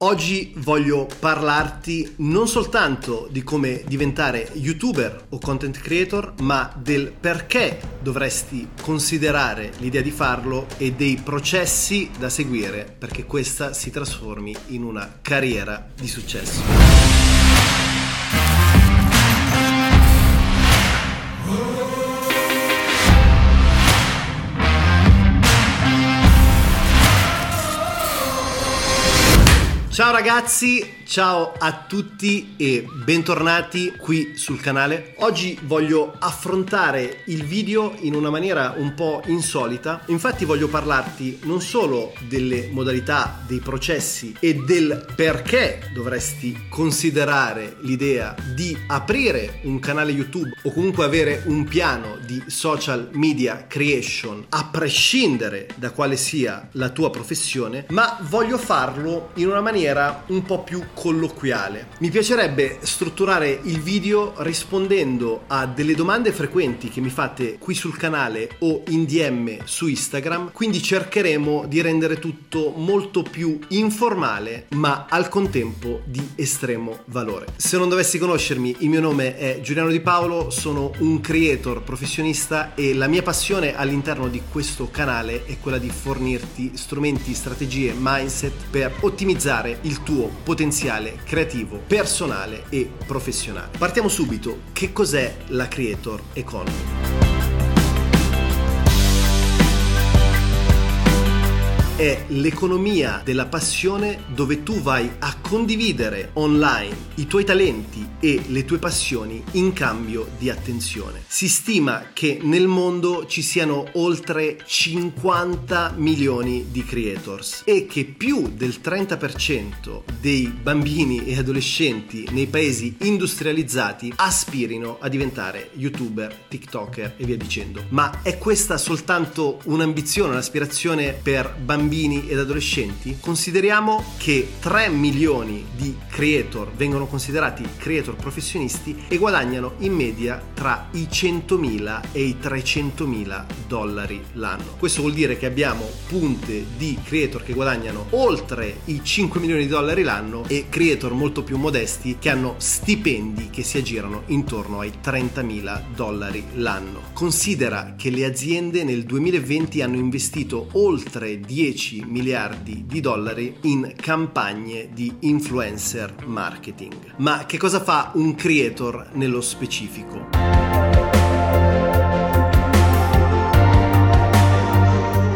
Oggi voglio parlarti non soltanto di come diventare youtuber o content creator, ma del perché dovresti considerare l'idea di farlo e dei processi da seguire perché questa si trasformi in una carriera di successo. Ciao ragazzi, ciao a tutti e bentornati qui sul canale. Oggi voglio affrontare il video in una maniera un po' insolita. Infatti voglio parlarti non solo delle modalità, dei processi e del perché dovresti considerare l'idea di aprire un canale YouTube o comunque avere un piano di social media creation a prescindere da quale sia la tua professione, ma voglio farlo in una maniera un po' più colloquiale. Mi piacerebbe strutturare il video rispondendo a delle domande frequenti che mi fate qui sul canale o in DM su Instagram, quindi cercheremo di rendere tutto molto più informale ma al contempo di estremo valore. Se non dovessi conoscermi, il mio nome è Giuliano Di Paolo, sono un creator professionista e la mia passione all'interno di questo canale è quella di fornirti strumenti, strategie, mindset per ottimizzare il tuo potenziale creativo, personale e professionale. Partiamo subito. Che cos'è la Creator Economy? È l'economia della passione dove tu vai a condividere online i tuoi talenti e le tue passioni in cambio di attenzione. Si stima che nel mondo ci siano oltre 50 milioni di creators e che più del 30% dei bambini e adolescenti nei paesi industrializzati aspirino a diventare youtuber, tiktoker e via dicendo. Ma è questa soltanto un'ambizione, un'aspirazione per bambini bambini ed adolescenti, consideriamo che 3 milioni di creator vengono considerati creator professionisti e guadagnano in media tra i 100.000 e i 300.000 dollari l'anno. Questo vuol dire che abbiamo punte di creator che guadagnano oltre i 5 milioni di dollari l'anno e creator molto più modesti che hanno stipendi che si aggirano intorno ai 30.000 dollari l'anno. Considera che le aziende nel 2020 hanno investito oltre 10 10 miliardi di dollari in campagne di influencer marketing. Ma che cosa fa un creator nello specifico?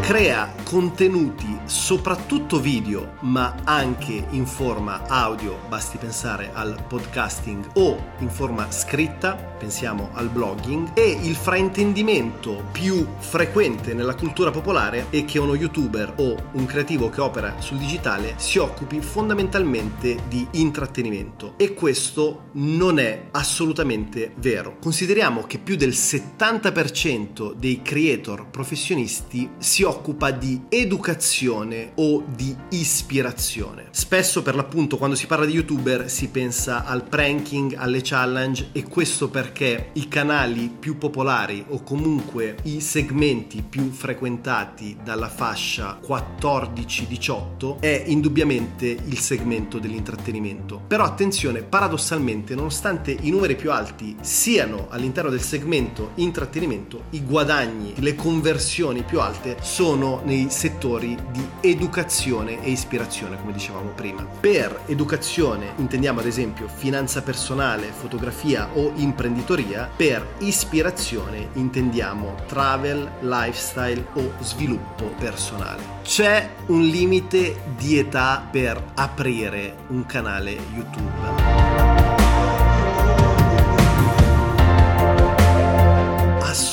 Crea contenuti, soprattutto video, ma anche in forma audio, basti pensare al podcasting o in forma scritta, pensiamo al blogging, e il fraintendimento più frequente nella cultura popolare è che uno youtuber o un creativo che opera sul digitale si occupi fondamentalmente di intrattenimento e questo non è assolutamente vero. Consideriamo che più del 70% dei creator professionisti si occupa di educazione o di ispirazione. Spesso per l'appunto quando si parla di youtuber si pensa al pranking, alle challenge e questo perché i canali più popolari o comunque i segmenti più frequentati dalla fascia 14-18 è indubbiamente il segmento dell'intrattenimento. Però attenzione, paradossalmente nonostante i numeri più alti siano all'interno del segmento intrattenimento, i guadagni, le conversioni più alte sono nei settori di educazione e ispirazione, come dicevamo prima. Per educazione intendiamo ad esempio finanza personale, fotografia o imprenditoria, per ispirazione intendiamo travel, lifestyle o sviluppo personale. C'è un limite di età per aprire un canale YouTube.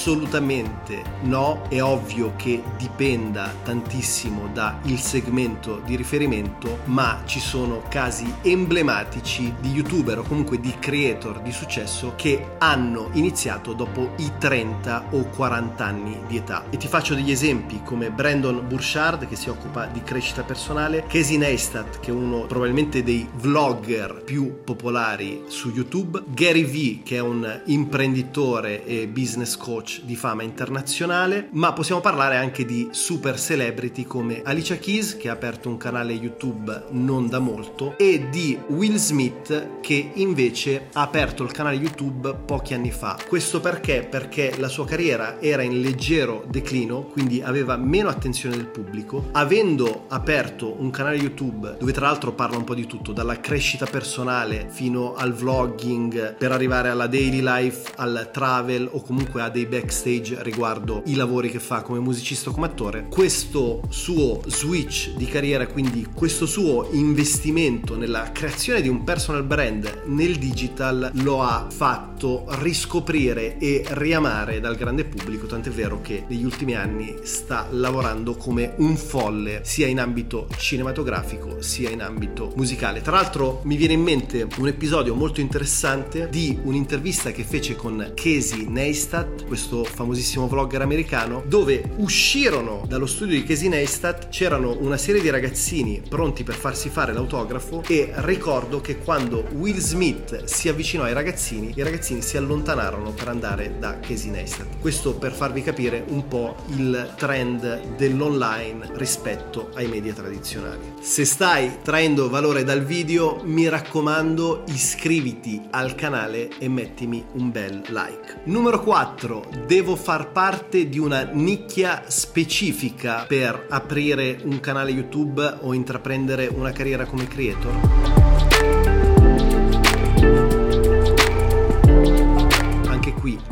Assolutamente no, è ovvio che dipenda tantissimo dal segmento di riferimento, ma ci sono casi emblematici di youtuber o comunque di creator di successo che hanno iniziato dopo i 30 o 40 anni di età. E ti faccio degli esempi come Brandon Burchard che si occupa di crescita personale, Casey Neistat che è uno probabilmente dei vlogger più popolari su YouTube, Gary Vee che è un imprenditore e business coach notch di fama internazionale, ma possiamo parlare anche di super celebrity come Alicia Keys che ha aperto un canale YouTube non da molto e di Will Smith che invece ha aperto il canale YouTube pochi anni fa. Questo perché? Perché la sua carriera era in leggero declino, quindi aveva meno attenzione del pubblico, avendo aperto un canale YouTube dove tra l'altro parla un po' di tutto, dalla crescita personale fino al vlogging per arrivare alla daily life, al travel o comunque a dei backstage riguardo i lavori che fa come musicista o come attore. Questo suo switch di carriera, quindi questo suo investimento nella creazione di un personal brand nel digital lo ha fatto riscoprire e riamare dal grande pubblico, tant'è vero che negli ultimi anni sta lavorando come un folle sia in ambito cinematografico sia in ambito musicale. Tra l'altro mi viene in mente un episodio molto interessante di un'intervista che fece con Casey Neistat, questo famosissimo vlogger americano, dove uscirono dallo studio di Casey Neistat, c'erano una serie di ragazzini pronti per farsi fare l'autografo e ricordo che quando Will Smith si avvicinò ai ragazzini, i ragazzini si allontanarono per andare da Casey Neistat. Questo per farvi capire un po' il trend dell'online rispetto ai media tradizionali. Se stai traendo valore dal video, mi raccomando iscriviti al canale e mettimi un bel like. Numero 4. Devo far parte di una nicchia specifica per aprire un canale YouTube o intraprendere una carriera come creator?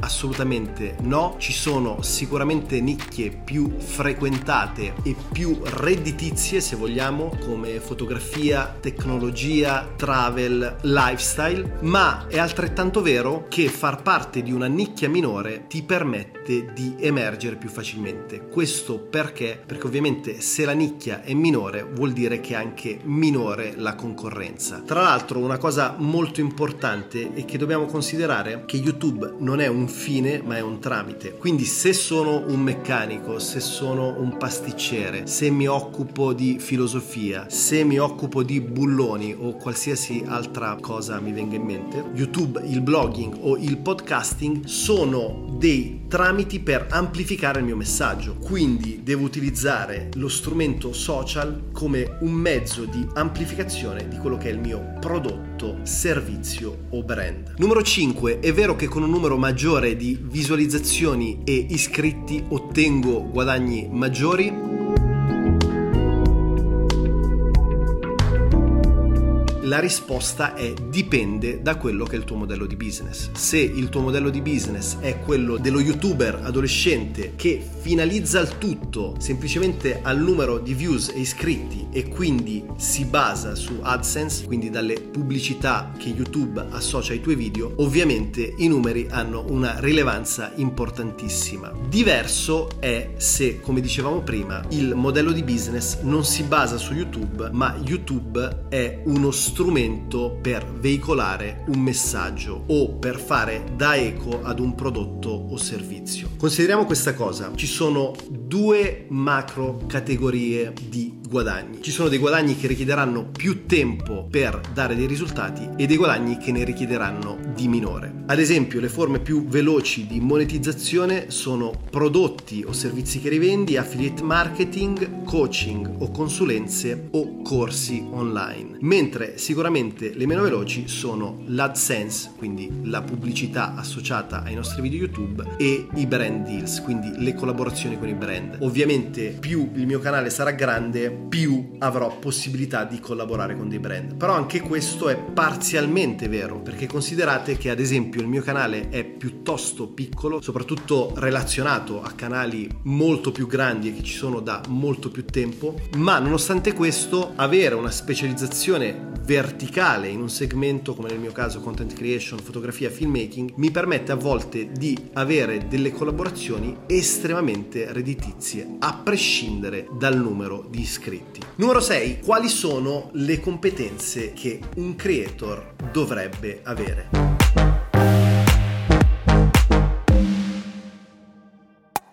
Assolutamente no, ci sono sicuramente nicchie più frequentate e più redditizie se vogliamo come fotografia, tecnologia, travel, lifestyle, ma è altrettanto vero che far parte di una nicchia minore ti permette di emergere più facilmente. Questo perché? Perché ovviamente se la nicchia è minore vuol dire che è anche minore la concorrenza. Tra l'altro una cosa molto importante è che dobbiamo considerare che YouTube non è un fine ma è un tramite. Quindi se sono un meccanico, se sono un pasticcere, se mi occupo di filosofia, se mi occupo di bulloni o qualsiasi altra cosa mi venga in mente, YouTube, il blogging o il podcasting sono dei tramiti per amplificare il mio messaggio. Quindi devo utilizzare lo strumento social come un mezzo di amplificazione di quello che è il mio prodotto, servizio o brand. Numero 5. È vero che con un numero maggiore di visualizzazioni e iscritti ottengo guadagni maggiori? La risposta è dipende da quello che è il tuo modello di business. Se il tuo modello di business è quello dello youtuber adolescente che finalizza il tutto semplicemente al numero di views e iscritti e quindi si basa su AdSense, quindi dalle pubblicità che YouTube associa ai tuoi video, ovviamente i numeri hanno una rilevanza importantissima. Diverso è se, come dicevamo prima, il modello di business non si basa su YouTube, ma YouTube è uno strumento strumento per veicolare un messaggio o per fare da eco ad un prodotto o servizio. Consideriamo questa cosa, ci sono due macro categorie di guadagni. Ci sono dei guadagni che richiederanno più tempo per dare dei risultati e dei guadagni che ne richiederanno di minore. Ad esempio, le forme più veloci di monetizzazione sono prodotti o servizi che rivendi, affiliate marketing, coaching o consulenze o corsi online. Mentre sicuramente le meno veloci sono l'AdSense, quindi la pubblicità associata ai nostri video YouTube e i brand deals, quindi le collaborazioni con i brand. Ovviamente più il mio canale sarà grande, più avrò possibilità di collaborare con dei brand. Però anche questo è parzialmente vero, perché considerate che ad esempio il mio canale è piuttosto piccolo, soprattutto relazionato a canali molto più grandi e che ci sono da molto più tempo, ma nonostante questo avere una specializzazione verticale in un segmento come nel mio caso content creation, fotografia, filmmaking mi permette a volte di avere delle collaborazioni estremamente redditizie a prescindere dal numero di iscritti. Numero 6. Quali sono le competenze che un creator dovrebbe avere?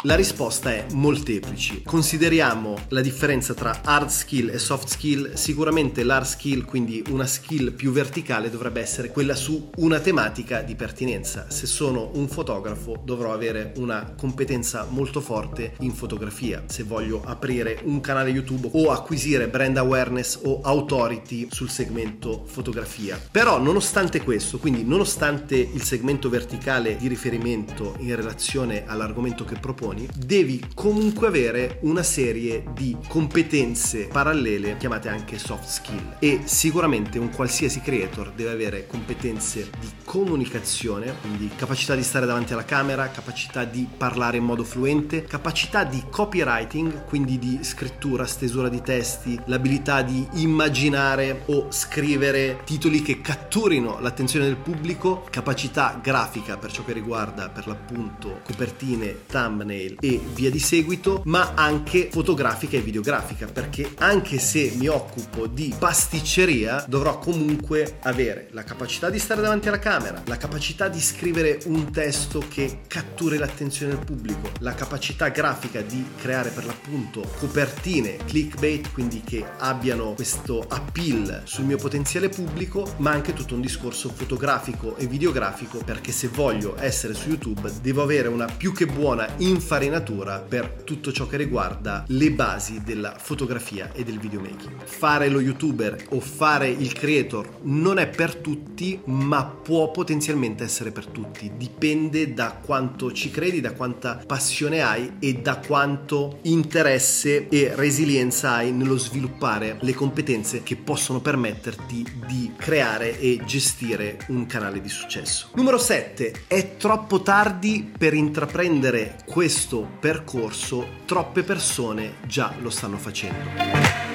La risposta è molteplici. Consideriamo la differenza tra hard skill e soft skill. Sicuramente l'hard skill, quindi una skill più verticale, dovrebbe essere quella su una tematica di pertinenza. Se sono un fotografo dovrò avere una competenza molto forte in fotografia. Se voglio aprire un canale YouTube o acquisire brand awareness o authority sul segmento fotografia. Però nonostante questo, quindi nonostante il segmento verticale di riferimento in relazione all'argomento che proponi, devi comunque avere una serie di competenze parallele chiamate anche soft skill. E sicuramente un qualsiasi creator deve avere competenze di comunicazione, quindi capacità di stare davanti alla camera, capacità di parlare in modo fluente, capacità di copywriting, quindi di scrittura, stesura di testi, l'abilità di immaginare o scrivere titoli che catturino l'attenzione del pubblico, capacità grafica per ciò che riguarda per l'appunto copertine, thumbnail e via di seguito, ma anche fotografica e videografica, perché anche se mi occupo di pasticceria, dovrò comunque avere la capacità di stare davanti alla camera, la capacità di scrivere un testo che catturi l'attenzione del pubblico, la capacità grafica di creare per l'appunto copertine clickbait, quindi che abbiano questo appeal sul mio potenziale pubblico, ma anche tutto un discorso fotografico e videografico perché se voglio essere su YouTube devo avere una più che buona infarinatura per tutto ciò che riguarda le basi della fotografia e del videomaking. Fare lo youtuber o fare il creator non è per tutti, ma può potenzialmente essere per tutti. Dipende da quanto ci credi, da quanta passione hai e da quanto interesse e resilienza hai nello sviluppare le competenze che possono permetterti di creare e gestire un canale di successo. Numero 7. È troppo tardi per intraprendere questo percorso, troppe persone già lo stanno facendo.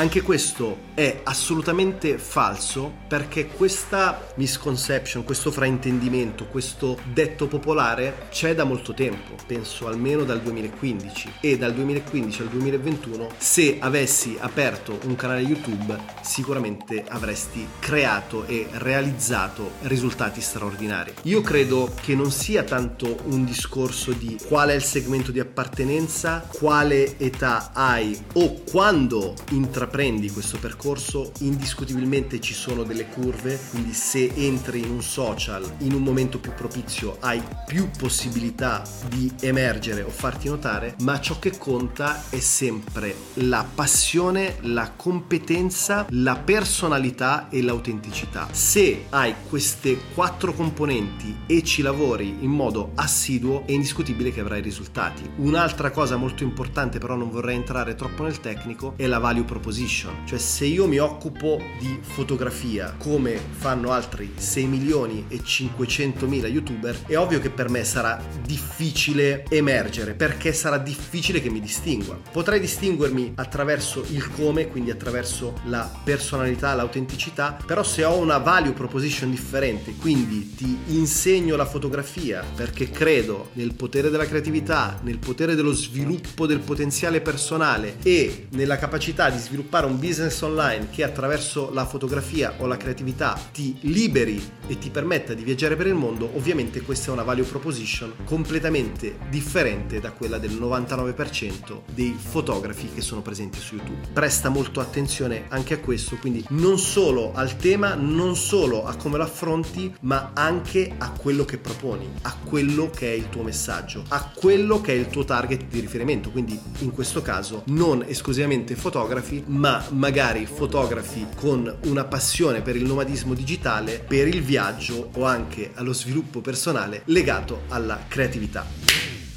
Anche questo è assolutamente falso perché questa misconception, questo fraintendimento, questo detto popolare c'è da molto tempo, penso almeno dal 2015 e dal 2015 al 2021 se avessi aperto un canale YouTube sicuramente avresti creato e realizzato risultati straordinari. Io credo che non sia tanto un discorso di qual è il segmento di appartenenza, quale età hai o quando intraprendi intraprendi questo percorso indiscutibilmente ci sono delle curve, quindi se entri in un social in un momento più propizio hai più possibilità di emergere o farti notare, ma ciò che conta è sempre la passione, la competenza, la personalità e l'autenticità. Se hai queste quattro componenti e ci lavori in modo assiduo è indiscutibile che avrai risultati. Un'altra cosa molto importante però non vorrei entrare troppo nel tecnico è la value proposition position, cioè se io mi occupo di fotografia come fanno altri 6 milioni e 500 mila youtuber, è ovvio che per me sarà difficile emergere perché sarà difficile che mi distingua. Potrei distinguermi attraverso il come, quindi attraverso la personalità, l'autenticità, però se ho una value proposition differente, quindi ti insegno la fotografia perché credo nel potere della creatività, nel potere dello sviluppo del potenziale personale e nella capacità di sviluppare sviluppare un business online che attraverso la fotografia o la creatività ti liberi e ti permetta di viaggiare per il mondo, ovviamente questa è una value proposition completamente differente da quella del 99% dei fotografi che sono presenti su YouTube. Presta molto attenzione anche a questo, quindi non solo al tema, non solo a come lo affronti, ma anche a quello che proponi, a quello che è il tuo messaggio, a quello che è il tuo target di riferimento, quindi in questo caso non esclusivamente fotografi, ma magari fotografi con una passione per il nomadismo digitale, per il viaggio o anche allo sviluppo personale legato alla creatività.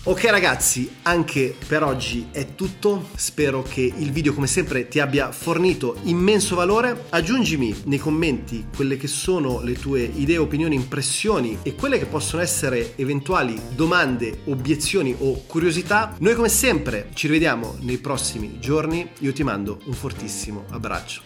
Ok ragazzi, anche per oggi è tutto. Spero che il video come sempre ti abbia fornito immenso valore. Aggiungimi nei commenti quelle che sono le tue idee, opinioni, impressioni e quelle che possono essere eventuali domande, obiezioni o curiosità. Noi come sempre ci rivediamo nei prossimi giorni. Io ti mando un fortissimo abbraccio.